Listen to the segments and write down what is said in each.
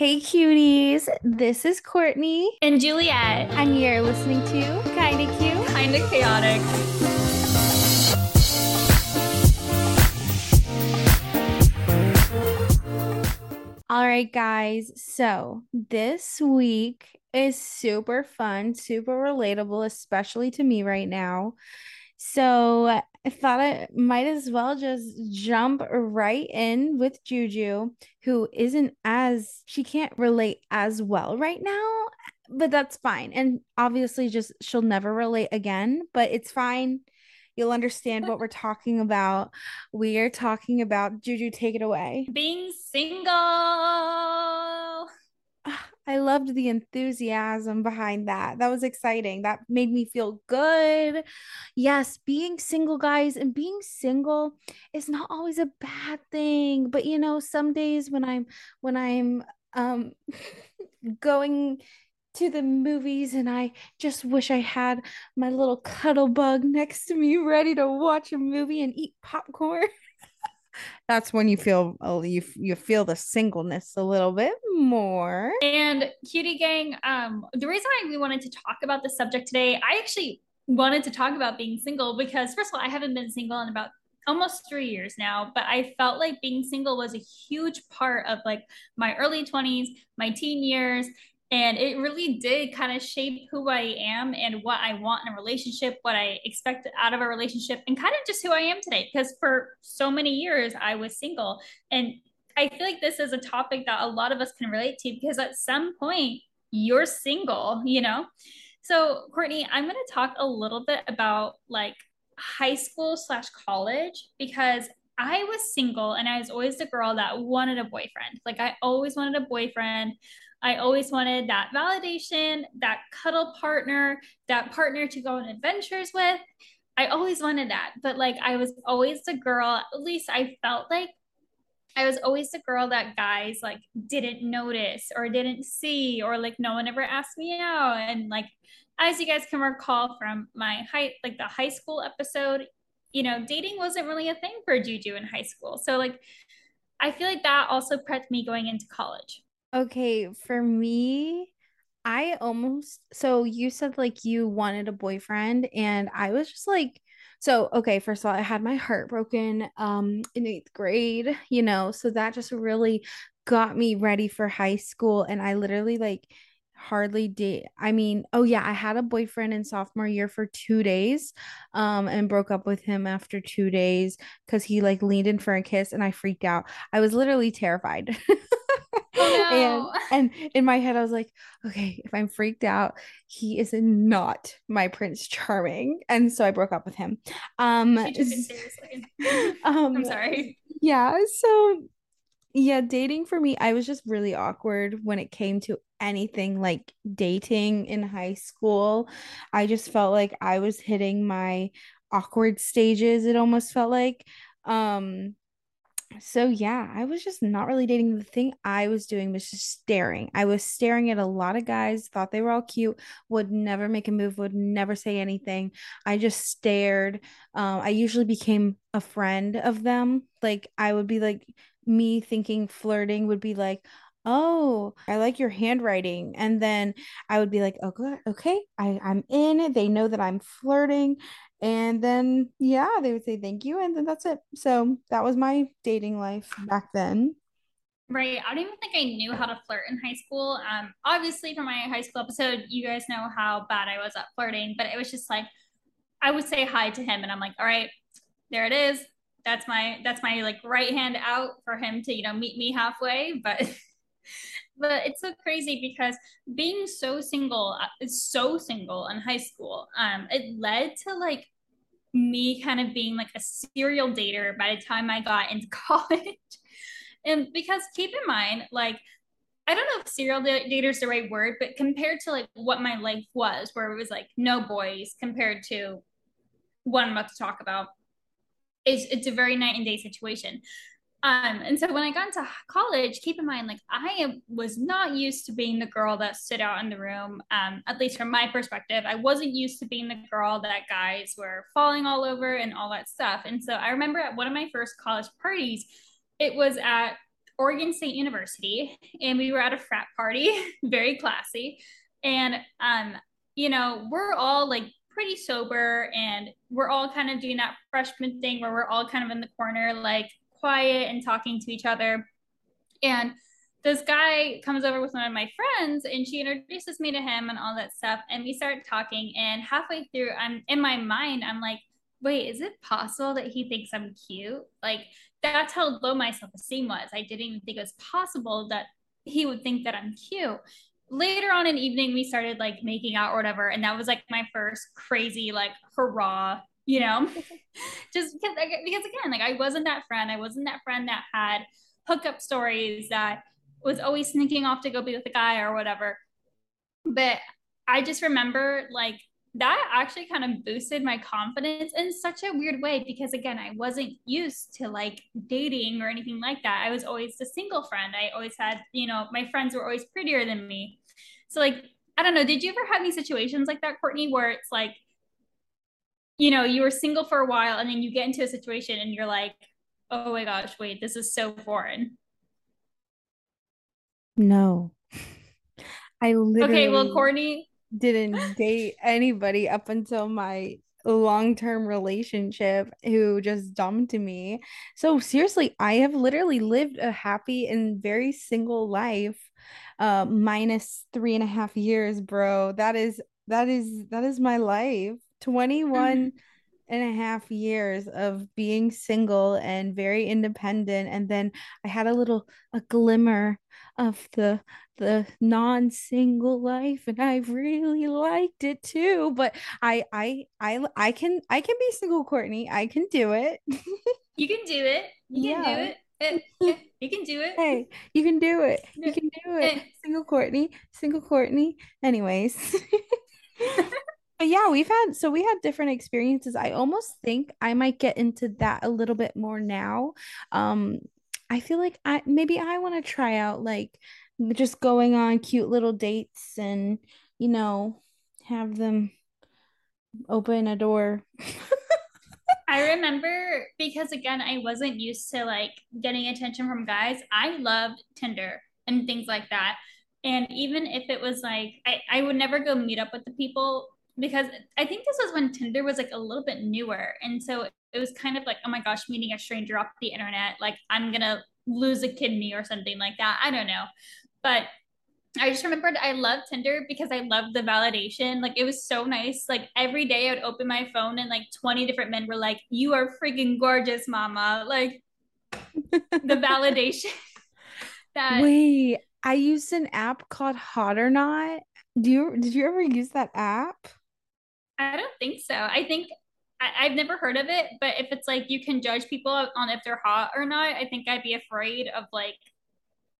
Hey cuties, this is Courtney. And Juliet, and you're listening to Kinda Cute, Kinda Chaotic. All right, guys, so this week is super fun, super relatable, especially to me right now. So I thought I might as well just jump right in with Juju, who isn't as, she can't relate as well right now, but that's fine. And obviously, just she'll never relate again, but it's fine. You'll understand what we're talking about. We are talking about Juju, take it away. Being single. I loved the enthusiasm behind that. That was exciting. That made me feel good. Yes, being single, guys, and being single is not always a bad thing. But you know, some days when I'm when I'm um going to the movies and I just wish I had my little cuddle bug next to me ready to watch a movie and eat popcorn. that's when you feel oh, you you feel the singleness a little bit more. And cutie gang, um, the reason why we wanted to talk about this subject today, I actually wanted to talk about being single because first of all, I haven't been single in about almost three years now, but I felt like being single was a huge part of like my early 20s, my teen years, and it really did kind of shape who I am and what I want in a relationship, what I expect out of a relationship, and kind of just who I am today. Because for so many years, I was single. And I feel like this is a topic that a lot of us can relate to because at some point, you're single, you know? So, Courtney, I'm going to talk a little bit about like high school slash college because I was single and I was always the girl that wanted a boyfriend. Like, I always wanted a boyfriend. I always wanted that validation, that cuddle partner, that partner to go on adventures with. I always wanted that. But like I was always the girl, at least I felt like I was always the girl that guys like didn't notice or didn't see or like no one ever asked me out and like as you guys can recall from my high like the high school episode, you know, dating wasn't really a thing for Juju in high school. So like I feel like that also prepped me going into college. Okay, for me, I almost so you said like you wanted a boyfriend and I was just like so okay, first of all, I had my heart broken um in 8th grade, you know, so that just really got me ready for high school and I literally like hardly did i mean oh yeah i had a boyfriend in sophomore year for two days um and broke up with him after two days because he like leaned in for a kiss and i freaked out. I was literally terrified And and in my head i was like okay if i'm freaked out he is not my prince charming. And so i broke up with him. Um, um i'm sorry. yeah so yeah dating for me i was just really awkward when it came to anything like dating in high school. I just felt like i was hitting my awkward stages it almost felt like. Um so yeah, I was just not really dating. The thing I was doing was just staring. I was staring at a lot of guys, thought they were all cute, would never make a move, would never say anything. I just stared. Um, I usually became a friend of them. Like I would be like me thinking flirting would be like, oh i like your handwriting and then i would be like okay okay I, i'm in they know that i'm flirting and then, yeah, they would say thank you. And then that's it. So that was my dating life back then. Right. I don't even think I knew how to flirt in high school. Um, obviously, from my high school episode, you guys know how bad I was at flirting, but it was just like I would say hi to him, and I'm like, all right, there it is. That's my that's my like right hand out for him to you know meet me halfway. But but it's so crazy because being so single is uh, so single in high school um it led to like me kind of being like a serial dater by the time i got into college and because keep in mind like I don't know if serial dater is the right word, but compared to like what my life was, where it was like no boys compared to what I'm about to talk about, it's, it's a very night and day situation. Um, and so when I got into college, keep in mind, like I was not used to being the girl that stood out in the room. Um, at least from my perspective, I wasn't used to being the girl that guys were falling all over and all that stuff. And so I remember at one of my first college parties, it was at Oregon State University, and we were at a frat party, very classy. And um, you know, we're all like pretty sober and we're all kind of doing that freshman thing where we're all kind of in the corner, like quiet and talking to each other. And this guy comes over with one of my friends and she introduces me to him and all that stuff. And we start talking. And halfway through, I'm in my mind, I'm like, wait, is it possible that he thinks I'm cute? Like, that's how low my self esteem was. I didn't even think it was possible that he would think that I'm cute later on in evening we started like making out or whatever and that was like my first crazy like hurrah you know? Just because because again like i wasn't that friend. I wasn't that friend that had hookup stories that was always sneaking off to go be with a guy or whatever. But i just remember like that actually kind of boosted my confidence in such a weird way because again i wasn't used to like dating or anything like that. I was always the single friend. I always had you know my friends were always prettier than me. So like, I don't know, did you ever have any situations like that, Courtney, where it's like, you know, you were single for a while and then you get into a situation and you're like, oh my gosh, wait, this is so foreign. No. I literally Okay, well, Courtney didn't date anybody up until my long-term relationship who just dumped me. So seriously, I have literally lived a happy and very single life uh minus three and a half years, bro. That is that is that is my life. 21 mm-hmm. and a half years of being single and very independent and then I had a little a glimmer of the the non-single life and I really liked it too but I I I I can I can be single Courtney I can do it you can do it you yeah. can do it eh, eh, you can do it. Hey, you can do it. Eh, you can do it. Single Courtney. Single Courtney. Anyways. but yeah, we've had so we had different experiences. I almost think I might get into that a little bit more now. Um, I feel like I maybe I want to try out like just going on cute little dates and you know have them open a door. I remember because again, I wasn't used to like getting attention from guys. I loved Tinder and things like that. And even if it was like, I, I would never go meet up with the people because I think this was when Tinder was like a little bit newer. And so it was kind of like, oh my gosh, meeting a stranger off the internet, like I'm going to lose a kidney or something like that. I don't know. But I just remembered I love Tinder because I love the validation. Like it was so nice. Like every day I would open my phone and like 20 different men were like, You are freaking gorgeous, mama. Like the validation that Wait, I used an app called Hot or Not. Do you did you ever use that app? I don't think so. I think I, have never heard of it, but if it's like you can judge people on if they're hot or not, I think I'd be afraid of like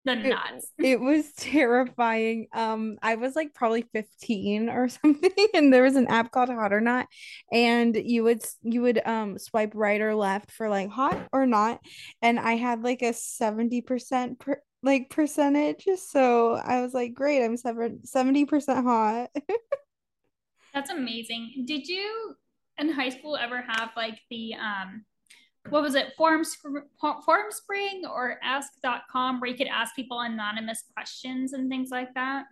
the nuts. It, it, was terrifying. Um, I was like probably 15 or something, and there was an app called Hot or Not, and you would you would um swipe right or left for like hot or not, and I had like a 70% per, like percentage. So I was like, great, I'm 70% hot. That's amazing. Did you in high school ever have like the um what was it form Formspring or ask.com where you could ask people anonymous questions and things like that?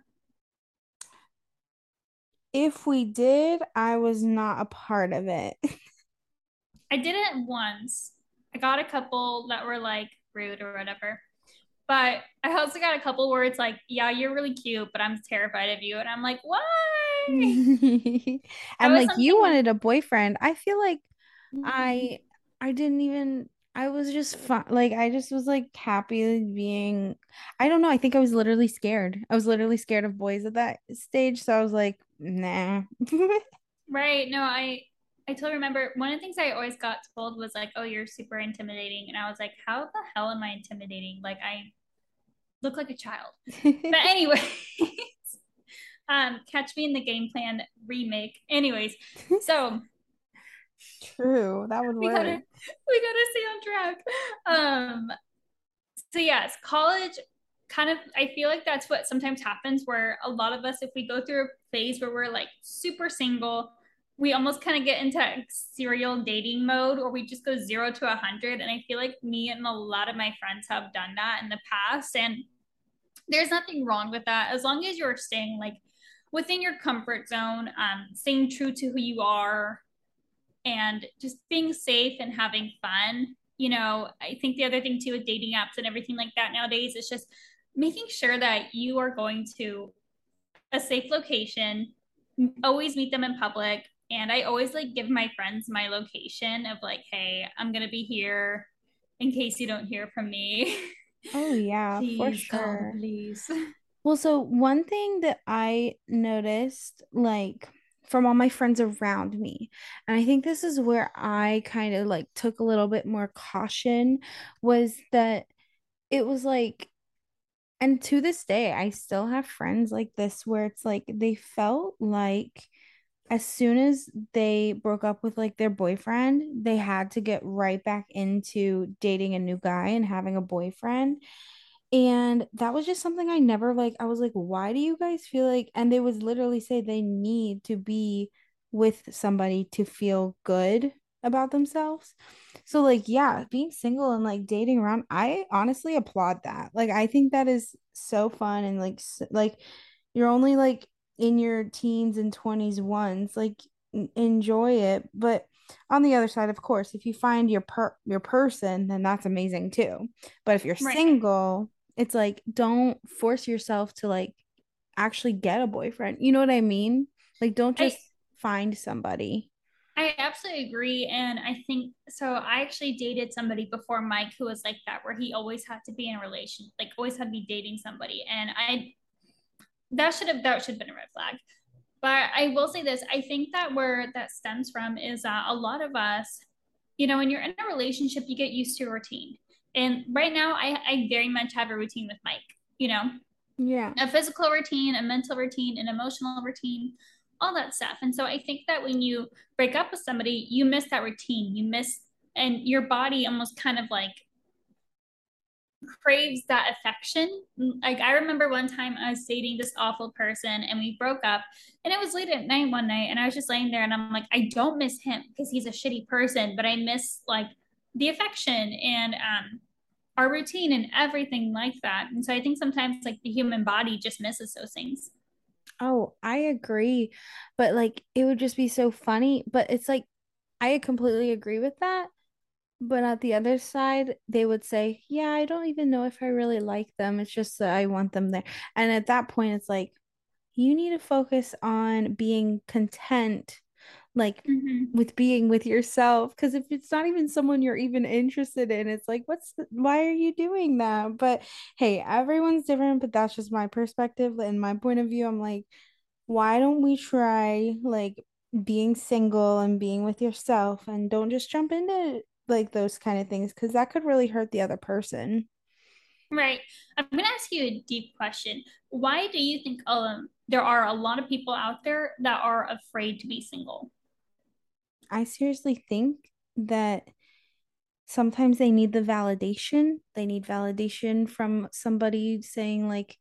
If we did i was not a part of it. I did it once. I got a couple that were like rude or whatever. But i also got a couple where it's like yeah you're really cute but i'm terrified of you. And i'm like why i'm like you wanted a boyfriend i feel like mm-hmm. i I didn't even I was just fun like I just was like happy being I don't know, I think I was literally scared. I was literally scared of boys at that stage, so I was like, nah. right. No, I I totally remember one of the things I always got told was like, "Oh, you're super intimidating," and I was like, "How the hell am I intimidating? Like, I look like a child." but anyway, um, Catch Me in the Game Plan remake. Anyways, so True, that would we work. Gotta, we gotta stay on track. Um, so yes, college kind of I feel like that's what sometimes happens where a lot of us, if we go through a phase where we're like super single, we almost kind of get into serial dating mode or we just go zero to a hundred. And I feel like me and a lot of my friends have done that in the past. And there's nothing wrong with that as long as you're staying like within your comfort zone, um, staying true to who you are and just being safe and having fun. You know, I think the other thing too with dating apps and everything like that nowadays is just making sure that you are going to a safe location, always meet them in public, and I always like give my friends my location of like, hey, I'm gonna be here in case you don't hear from me. Oh yeah, please, for sure. Please. Well, so one thing that I noticed, like from all my friends around me, and I think this is where I kind of like took a little bit more caution, was that it was like and to this day, I still have friends like this where it's like they felt like as soon as they broke up with like their boyfriend, they had to get right back into dating a new guy and having a boyfriend. And that was just something I never like. I was like, why do you guys feel like, and they would literally say they need to be with somebody to feel good about themselves. So, like, yeah, being single and like dating around, I honestly applaud that. Like, I think that is so fun and like, like, you're only like in your teens and 20s once like enjoy it but on the other side of course if you find your per your person then that's amazing too but if you're right. single it's like don't force yourself to like actually get a boyfriend you know what i mean like don't just I, find somebody i absolutely agree and i think so i actually dated somebody before mike who was like that where he always had to be in a relation like always had to be dating somebody and i that should have that should have been a red flag. But I will say this: I think that where that stems from is that a lot of us, you know, when you're in a relationship, you get used to a routine. And right now, I, I very much have a routine with Mike. You know, yeah, a physical routine, a mental routine, an emotional routine, all that stuff. And so I think that when you break up with somebody, you miss that routine. You miss, and your body almost kind of like craves that affection. Like I remember one time I was dating this awful person and we broke up and it was late at night one night and I was just laying there and I'm like I don't miss him because he's a shitty person, but I miss like the affection and um our routine and everything like that. And so I think sometimes like the human body just misses those things. Oh, I agree. But like it would just be so funny, but it's like I completely agree with that but at the other side, they would say, Yeah, I don't even know if I really like them. It's just that I want them there. And at that point, it's like, you need to focus on being content, like mm-hmm. with being with yourself. Because if it's not even someone you're even interested in, it's like, what's the, why are you doing that? But hey, everyone's different, but that's just my perspective and my point of view. I'm like, why don't we try like being single and being with yourself and don't just jump into like those kind of things because that could really hurt the other person. Right. I'm going to ask you a deep question. Why do you think um, there are a lot of people out there that are afraid to be single? I seriously think that sometimes they need the validation. They need validation from somebody saying, like,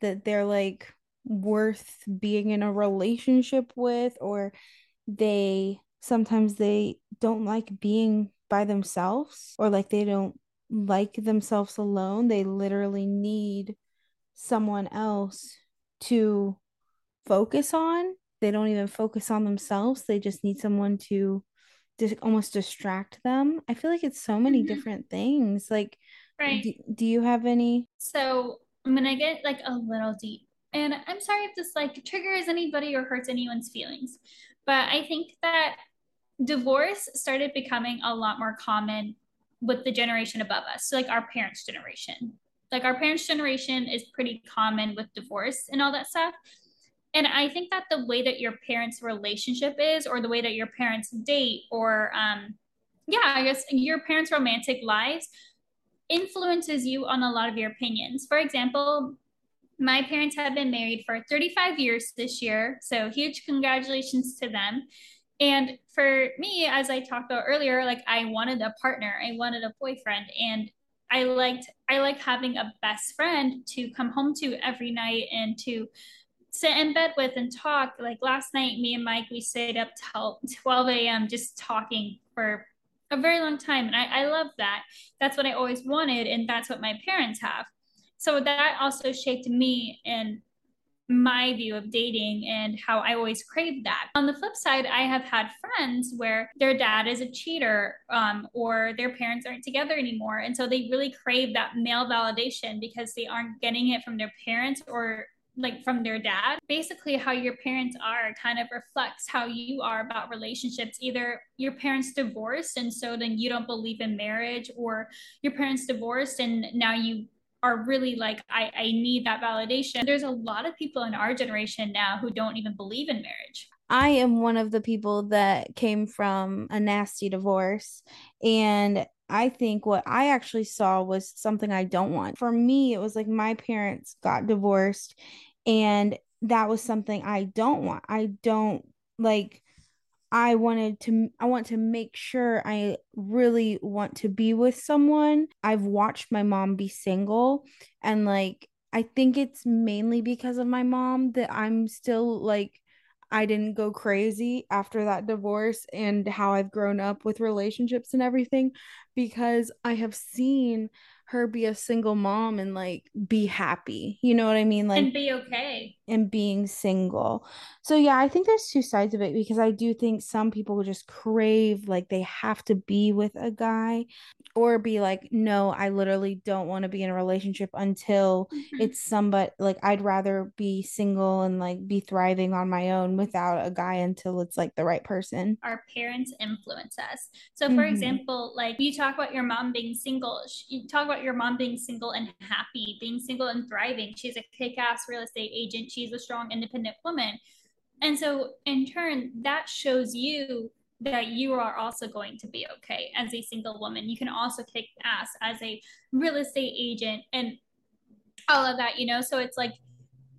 that they're like worth being in a relationship with, or they sometimes they don't like being by themselves or like they don't like themselves alone. They literally need someone else to focus on. They don't even focus on themselves. They just need someone to just almost distract them. I feel like it's so many mm-hmm. different things. Like, right. do, do you have any? So I'm gonna get like a little deep, and I'm sorry if this like triggers anybody or hurts anyone's feelings, but I think that divorce started becoming a lot more common with the generation above us. So like our parents' generation. Like our parents' generation is pretty common with divorce and all that stuff. And I think that the way that your parents' relationship is, or the way that your parents date, or um, yeah, I guess your parents' romantic lives influences you on a lot of your opinions. For example, my parents have been married for 35 years this year. So huge congratulations to them. And for me, as I talked about earlier, like I wanted a partner, I wanted a boyfriend, and I liked I like having a best friend to come home to every night and to sit in bed with and talk. Like last night, me and Mike, we stayed up till 12 a.m. just talking for a very long time. And I, I love that. That's what I always wanted. And that's what my parents have. So that also shaped me and my view of dating and how I always craved that. On the flip side, I have had friends where their dad is a cheater um, or their parents aren't together anymore. And so they really crave that male validation because they aren't getting it from their parents or like from their dad. Basically, how your parents are kind of reflects how you are about relationships. Either your parents divorced, and so then you don't believe in marriage, or your parents divorced, and now you are really like, I, I need that validation. There's a lot of people in our generation now who don't even believe in marriage. I am one of the people that came from a nasty divorce. And I think what I actually saw was something I don't want. For me, it was like my parents got divorced, and that was something I don't want. I don't like I wanted to I want to make sure I really want to be with someone. I've watched my mom be single and like I think it's mainly because of my mom that I'm still like I didn't go crazy after that divorce and how I've grown up with relationships and everything because I have seen her be a single mom and like be happy. You know what I mean? Like and be okay. And being single. So yeah, I think there's two sides of it because I do think some people just crave like they have to be with a guy or be like, no, I literally don't want to be in a relationship until mm-hmm. it's somebody like I'd rather be single and like be thriving on my own without a guy until it's like the right person. Our parents influence us. So, for mm-hmm. example, like you talk about your mom being single, you talk about your mom being single and happy, being single and thriving. She's a kick ass real estate agent, she's a strong, independent woman. And so, in turn, that shows you that you are also going to be okay as a single woman. You can also kick ass as a real estate agent and all of that, you know? So it's like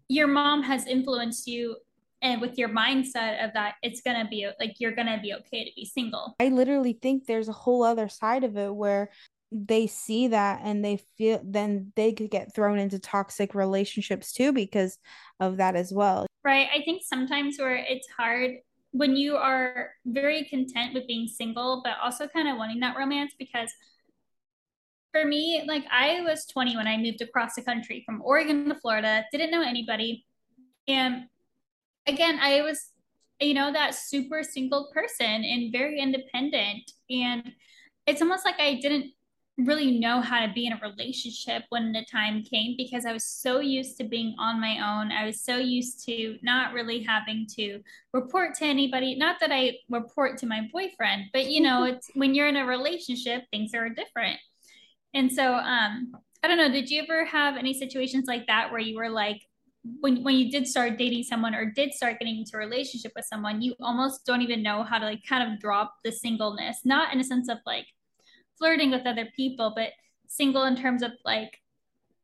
your mom has influenced you and with your mindset of that it's going to be like you're going to be okay to be single. I literally think there's a whole other side of it where they see that and they feel then they could get thrown into toxic relationships too because of that as well. Right. I think sometimes where it's hard when you are very content with being single, but also kind of wanting that romance because for me, like I was 20 when I moved across the country from Oregon to Florida, didn't know anybody. And again, I was, you know, that super single person and very independent. And it's almost like I didn't really know how to be in a relationship when the time came because I was so used to being on my own. I was so used to not really having to report to anybody. Not that I report to my boyfriend, but you know, it's when you're in a relationship, things are different. And so um I don't know, did you ever have any situations like that where you were like when when you did start dating someone or did start getting into a relationship with someone, you almost don't even know how to like kind of drop the singleness, not in a sense of like flirting with other people, but single in terms of like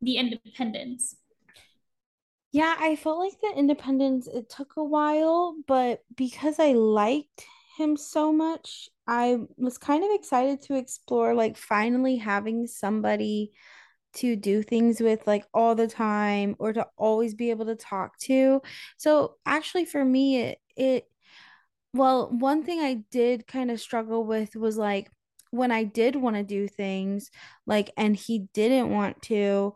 the independence. Yeah, I felt like the independence it took a while, but because I liked him so much, I was kind of excited to explore like finally having somebody to do things with like all the time or to always be able to talk to. So actually for me it it well, one thing I did kind of struggle with was like when I did want to do things, like, and he didn't want to,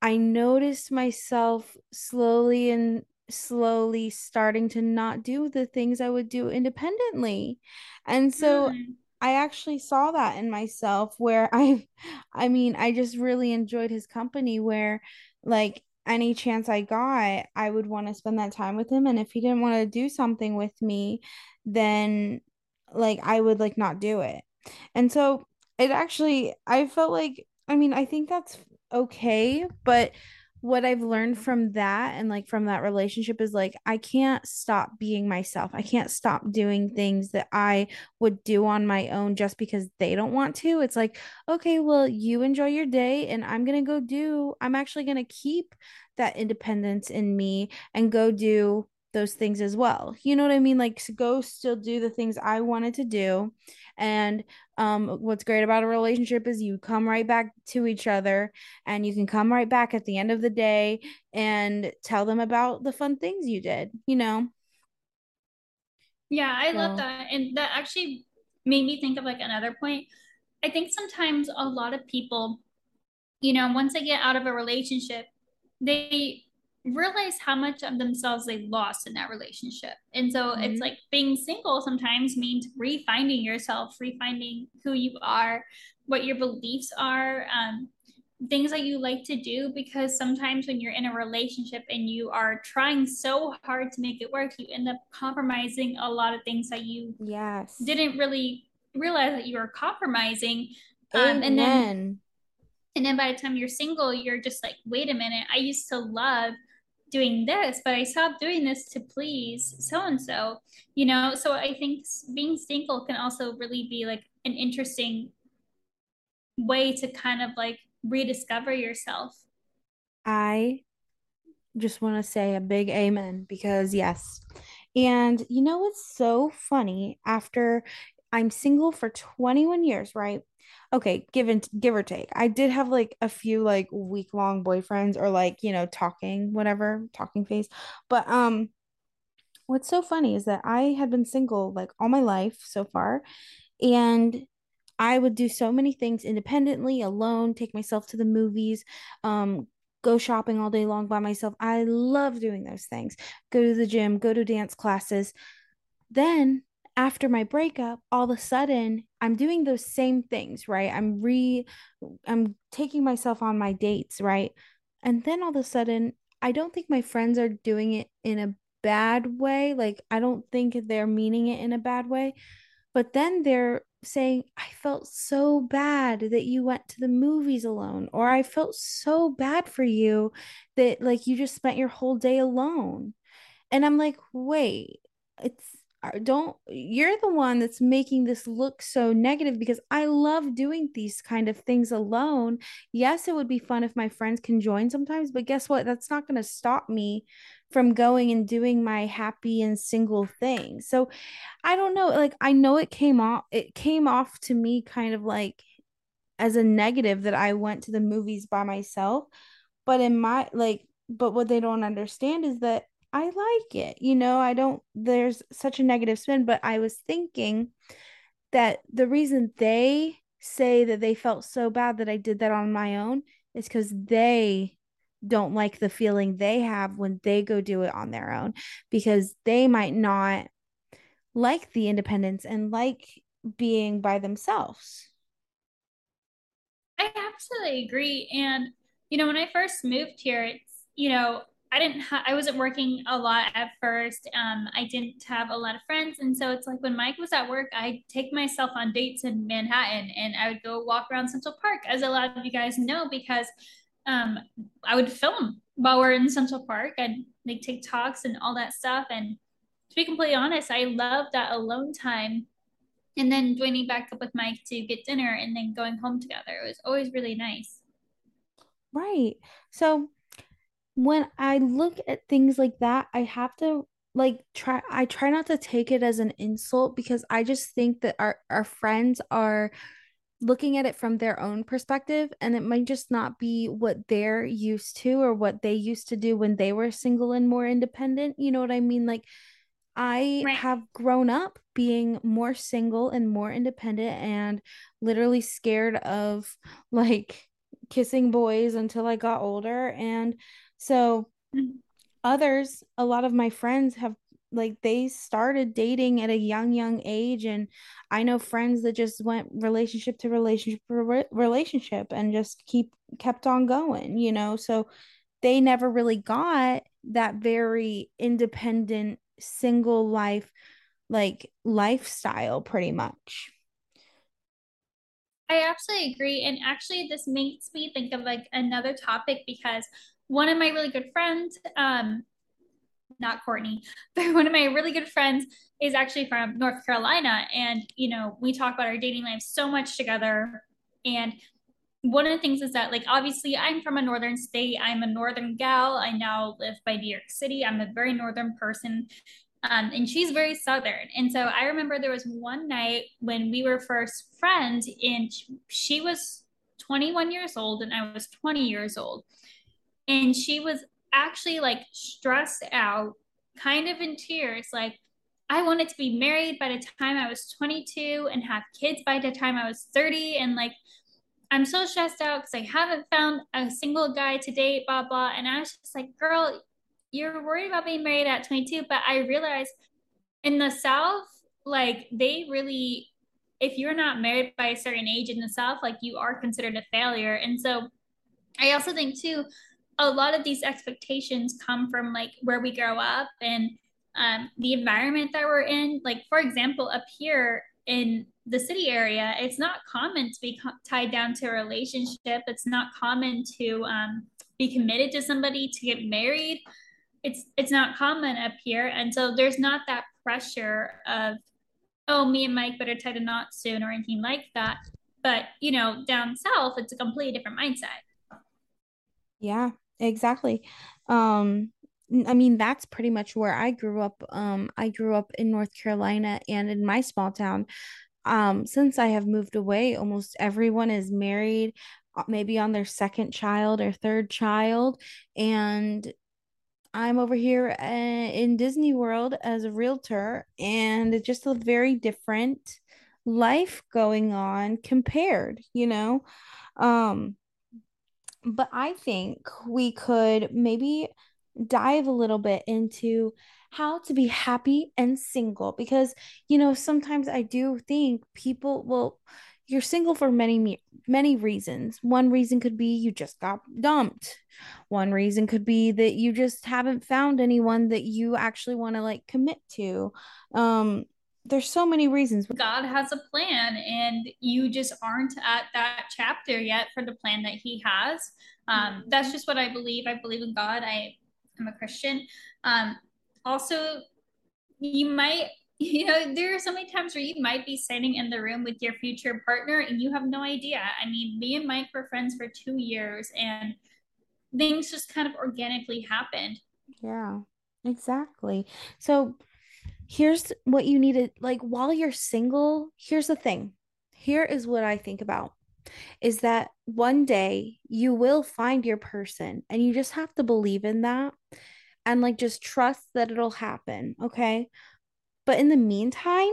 I noticed myself slowly and slowly starting to not do the things I would do independently. And so mm. I actually saw that in myself where I I mean, I just really enjoyed his company where like any chance I got, I would want to spend that time with him and if he didn't want to do something with me, then like I would like not do it. And so it actually, I felt like, I mean, I think that's okay, but what I've learned from that and like from that relationship is like I can't stop being myself. I can't stop doing things that I would do on my own just because they don't want to. It's like, okay, well, you enjoy your day and I'm going to go do I'm actually going to keep that independence in me and go do those things as well. You know what I mean? Like go still do the things I wanted to do. And um what's great about a relationship is you come right back to each other and you can come right back at the end of the day and tell them about the fun things you did, you know. Yeah, I love that. And that actually made me think of like another point. I think sometimes a lot of people, you know, once they get out of a relationship, they realize how much of themselves they lost in that relationship. And so it's mhm. like being single sometimes means refinding yourself, refinding who you are, what your beliefs are, um, things that you like to do. Because sometimes when you're in a relationship and you are trying so hard to make it work, you end up compromising a lot of things that you yes. didn't really realize that you were compromising. Um, and then and then by the time you're single, you're just like, wait a minute, I used to love doing this, but I stopped doing this to please so and so, you know? So I think being single can also really be like an interesting way to kind of like rediscover yourself. I just want to say a big amen because yes. And you know what's so funny? After I'm single for 21 years, right? Okay, give and give or take. I did have like a few like week long boyfriends or like, you know, talking, whatever, talking phase. But um what's so funny is that I had been single like all my life so far. And I would do so many things independently, alone, take myself to the movies, um, go shopping all day long by myself. I love doing those things. Go to the gym, go to dance classes. Then after my breakup, all of a sudden I'm doing those same things, right? I'm re I'm taking myself on my dates, right? And then all of a sudden, I don't think my friends are doing it in a bad way. Like I don't think they're meaning it in a bad way but then they're saying, I felt so bad that you went to the movies alone, or I felt so bad for you that like you just spent your whole day alone. And I'm like, wait, it's don't you're the one that's making this look so negative because I love doing these kind of things alone. Yes, it would be fun if my friends can join sometimes, but guess what? That's not going to stop me from going and doing my happy and single thing. So I don't know, like I know it came off it came off to me kind of like as a negative that I went to the movies by myself, but in my like but what they don't understand is that I like it. You know, I don't there's such a negative spin, but I was thinking that the reason they say that they felt so bad that I did that on my own is cuz they don't like the feeling they have when they go do it on their own because they might not like the independence and like being by themselves. I absolutely agree. And, you know, when I first moved here, it's, you know, I didn't ha- I wasn't working a lot at first. Um, I didn't have a lot of friends. And so it's like when Mike was at work, I'd take myself on dates in Manhattan and I would go walk around Central Park, as a lot of you guys know, because um, I would film while we're in Central Park and like TikToks and all that stuff. And to be completely honest, I love that alone time and then joining back up with Mike to get dinner and then going home together. It was always really nice. Right. So when I look at things like that, I have to like try I try not to take it as an insult because I just think that our our friends are looking at it from their own perspective and it might just not be what they're used to or what they used to do when they were single and more independent. You know what I mean? Like I Right. have grown up being more single and more independent and literally scared of like kissing boys until I got older. And so mm-hmm. others, a lot of my friends have like they started dating at a young young age and I know friends that just went relationship to relationship re- relationship and just keep kept on going, you know. So they never really got that very independent single life like lifestyle pretty much. I absolutely agree. And actually, this makes me think of like another topic because one of my really good friends, um, not Courtney, but one of my really good friends is actually from North Carolina. And, you know, we talk about our dating lives so much together. And one of the things is that like obviously I'm from a northern state. I'm a northern gal. I now live by New York City. I'm a very northern person. Um, and she's very southern. And so I remember there was one night when we were first friends, and she was 21 years old and I was 20 years old. And she was actually like stressed out, kind of in tears, like, I wanted to be married by the time I was 22 and have kids by the time I was 30. And like, I'm so stressed out because I haven't found a single guy to date, blah, blah. And I was just like, girl, you're worried about being married at 22. But I realized in the South, like, they really, if you're not married by a certain age in the South, like, you are considered a failure. And so I also think, too, a lot of these expectations come from like where we grow up and um, the environment that we're in. Like, for example, up here in the city area, it's not common to be co- tied down to a relationship. It's not common to um, be committed to somebody, to get married. It's it's not common up here, and so there's not that pressure of, oh, me and Mike better tie the knot soon or anything like that. But you know, down south, it's a completely different mindset. Yeah, exactly. Um, I mean, that's pretty much where I grew up. Um, I grew up in North Carolina and in my small town. Um, since I have moved away, almost everyone is married, uh, maybe on their second child or third child. And I'm over here uh, in Disney World as a realtor, and it's just a very different life going on compared, you know? Um, but I think we could maybe dive a little bit into how to be happy and single because you know sometimes I do think people well you're single for many many reasons. One reason could be you just got dumped. One reason could be that you just haven't found anyone that you actually want to like commit to. Um there's so many reasons. God has a plan, and you just aren't at that chapter yet for the plan that He has. Um, that's just what I believe. I believe in God. I am a Christian. Um, also, you might, you know, there are so many times where you might be sitting in the room with your future partner and you have no idea. I mean, me and Mike were friends for two years, and things just kind of organically happened. Yeah, exactly. So here's what you need to like while you're single, here's the thing. Here is what I think about is that one day you will find your person and you just have to believe in that and like just trust that it'll happen, okay? But in the meantime,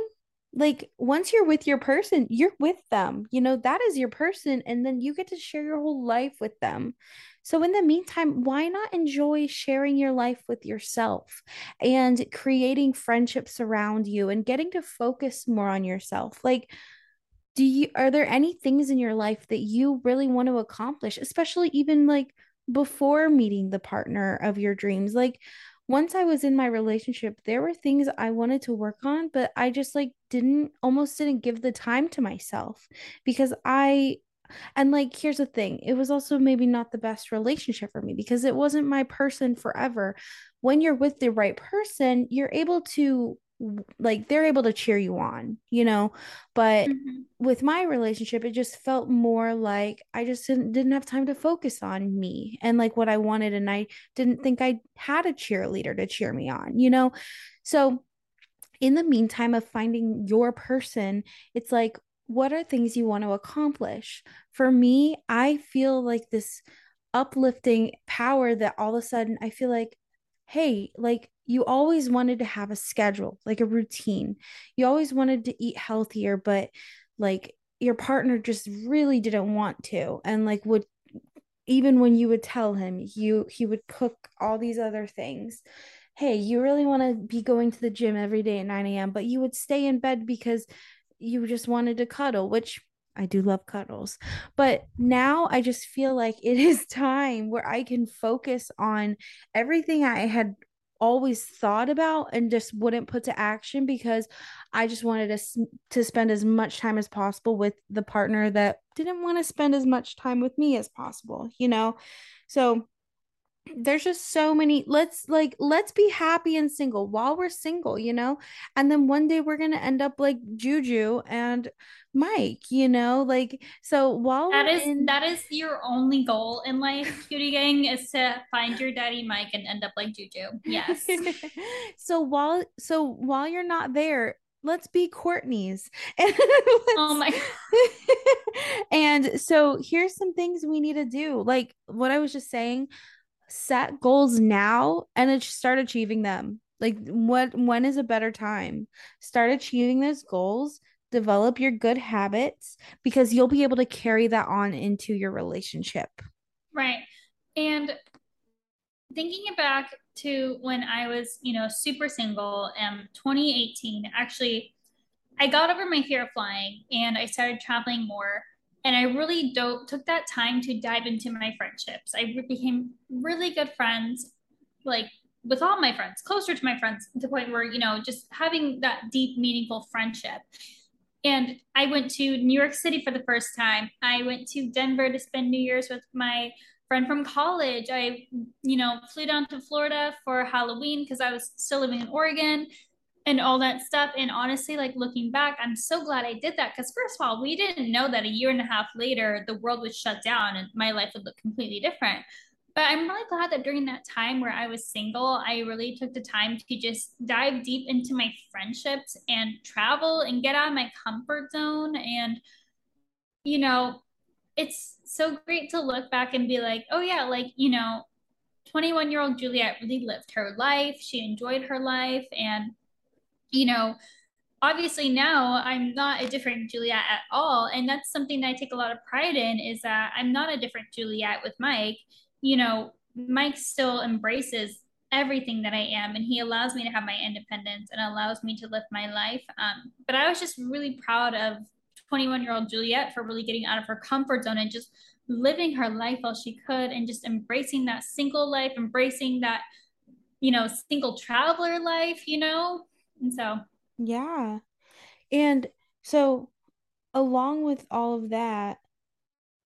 like once you're with your person, you're with them. You know, that is your person and then you get to share your whole life with them. So, in the meantime, why not enjoy sharing your life with yourself and creating friendships around you and getting to focus more on yourself? Like, do you are there any things in your life that you really want to accomplish, especially even like before meeting the partner of your dreams? Like, once I was in my relationship, there were things I wanted to work on, but I just like didn't almost didn't give the time to myself because I and like, here's the thing it was also maybe not the best relationship for me because it wasn't my person forever. When you're with the right person, you're able to like they're able to cheer you on, you know. But mm-hmm. with my relationship, it just felt more like I just didn't didn't have time to focus on me and like what I wanted, and I didn't think I had a cheerleader to cheer me on, you know. So in the meantime of finding your person, it's like what are things you want to accomplish? For me, I feel like this uplifting power that all of a sudden I feel like, hey, like you always wanted to have a schedule, like a routine. You always wanted to eat healthier, but like your partner just really didn't want to and like would even when you would tell him you he would cook all these other things hey you really want to be going to the gym every day at 9 a.m but you would stay in bed because you just wanted to cuddle, which I do love cuddles. But now I just feel like it is time where I can focus on everything I had always thought about and just wouldn't put to action because I just wanted to to spend as much time as possible with the partner that didn't want to spend as much time with me as possible, you know. So there's just so many let's like let's be happy and single while we're single you know? And then one day we're gonna end up like juju and mike you know? Like so while that is in- that is your only goal in life cutie gang is to find your daddy mike and end up like juju. Yes. So while so while you're not there let's be courtney's. And oh my and so here's some things we need to do. Like what i was just saying set goals now and start achieving them. Like what when is a better time? Start achieving those goals, develop your good habits because you'll be able to carry that on into your relationship. Right. And thinking it back to when I was, you know, super single in 2018, actually I got over my fear of flying and I started traveling more and I really do- took that time to dive into my friendships. I became really good friends, like with all my friends, closer to my friends, to the point where, you know, just having that deep, meaningful friendship. And I went to New York City for the first time. I went to Denver to spend New Year's with my friend from college. I, you know, flew down to Florida for Halloween because I was still living in Oregon and all that stuff. And honestly, like looking back, I'm so glad I did that because, first of all, we didn't know that a year and a half later, the world would shut down and my life would look completely different. But I'm really glad that during that time where I was single, I really took the time to just dive deep into my friendships and travel and get out of my comfort zone. And, you know, it's so great to look back and be like, oh, yeah, like, you know, 21 year old Juliet really lived her life. She enjoyed her life. And you know, obviously now I'm not a different Juliet at all. And that's something that I take a lot of pride in is that I'm not a different Juliet with Mike. You know, Mike still embraces everything that I am and he allows me to have my independence and allows me to live my life. Um, but I was just really proud of 21 year old Juliet for really getting out of her comfort zone and just living her life while she could and just embracing that single life, embracing that, you know, single traveler life, you know, and so, yeah. And so, along with all of that,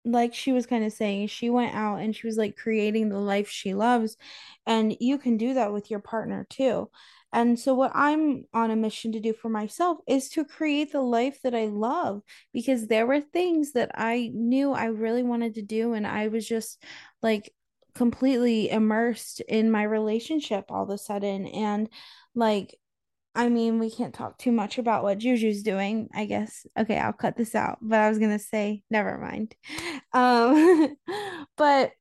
like she was kind of saying, she went out and she was like creating the life she loves. And you can do that with your partner too. And so, what I'm on a mission to do for myself is to create the life that I love because there were things that I knew I really wanted to do. And I was just like completely immersed in my relationship all of a sudden. And like, I mean, we can't talk too much about what Juju's doing, I guess. Okay, I'll cut this out, but I was going to say, never mind. Um, but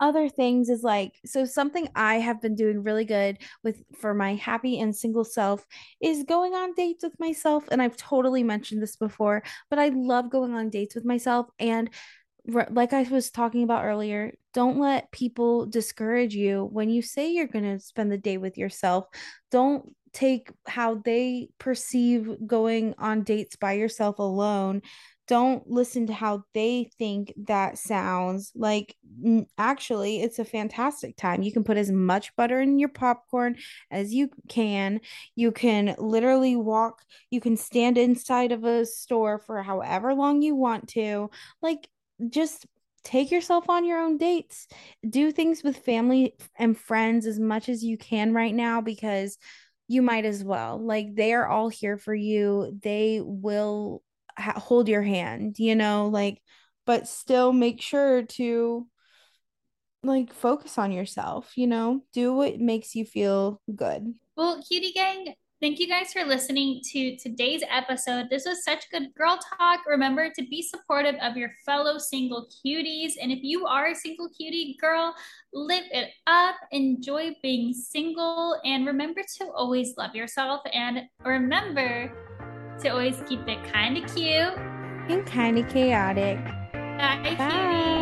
other things is like so something I have been doing really good with for my happy and single self is going on dates with myself and I've totally mentioned this before but I love going on dates with myself and like I was talking about earlier, don't let people discourage you when you say you're going to spend the day with yourself. Don't take how they perceive going on dates by yourself alone. Don't listen to how they think that sounds. Like, actually, it's a fantastic time. You can put as much butter in your popcorn as you can. You can literally walk, you can stand inside of a store for however long you want to. Like, just take yourself on your own dates. Do things with family and friends as much as you can right now because you might as well. Like they are all here for you. They will ha- hold your hand, you know, like but still make sure to like focus on yourself, you know? Do what makes you feel good. Well, cutie gang, Thank you guys for listening to today's episode. This was such good girl talk. Remember to be supportive of your fellow single cuties. And if you are a single cutie girl, live it up, enjoy being single, and remember to always love yourself. And remember to always keep it kind of cute and kind of chaotic. Bye, Bye. cutie.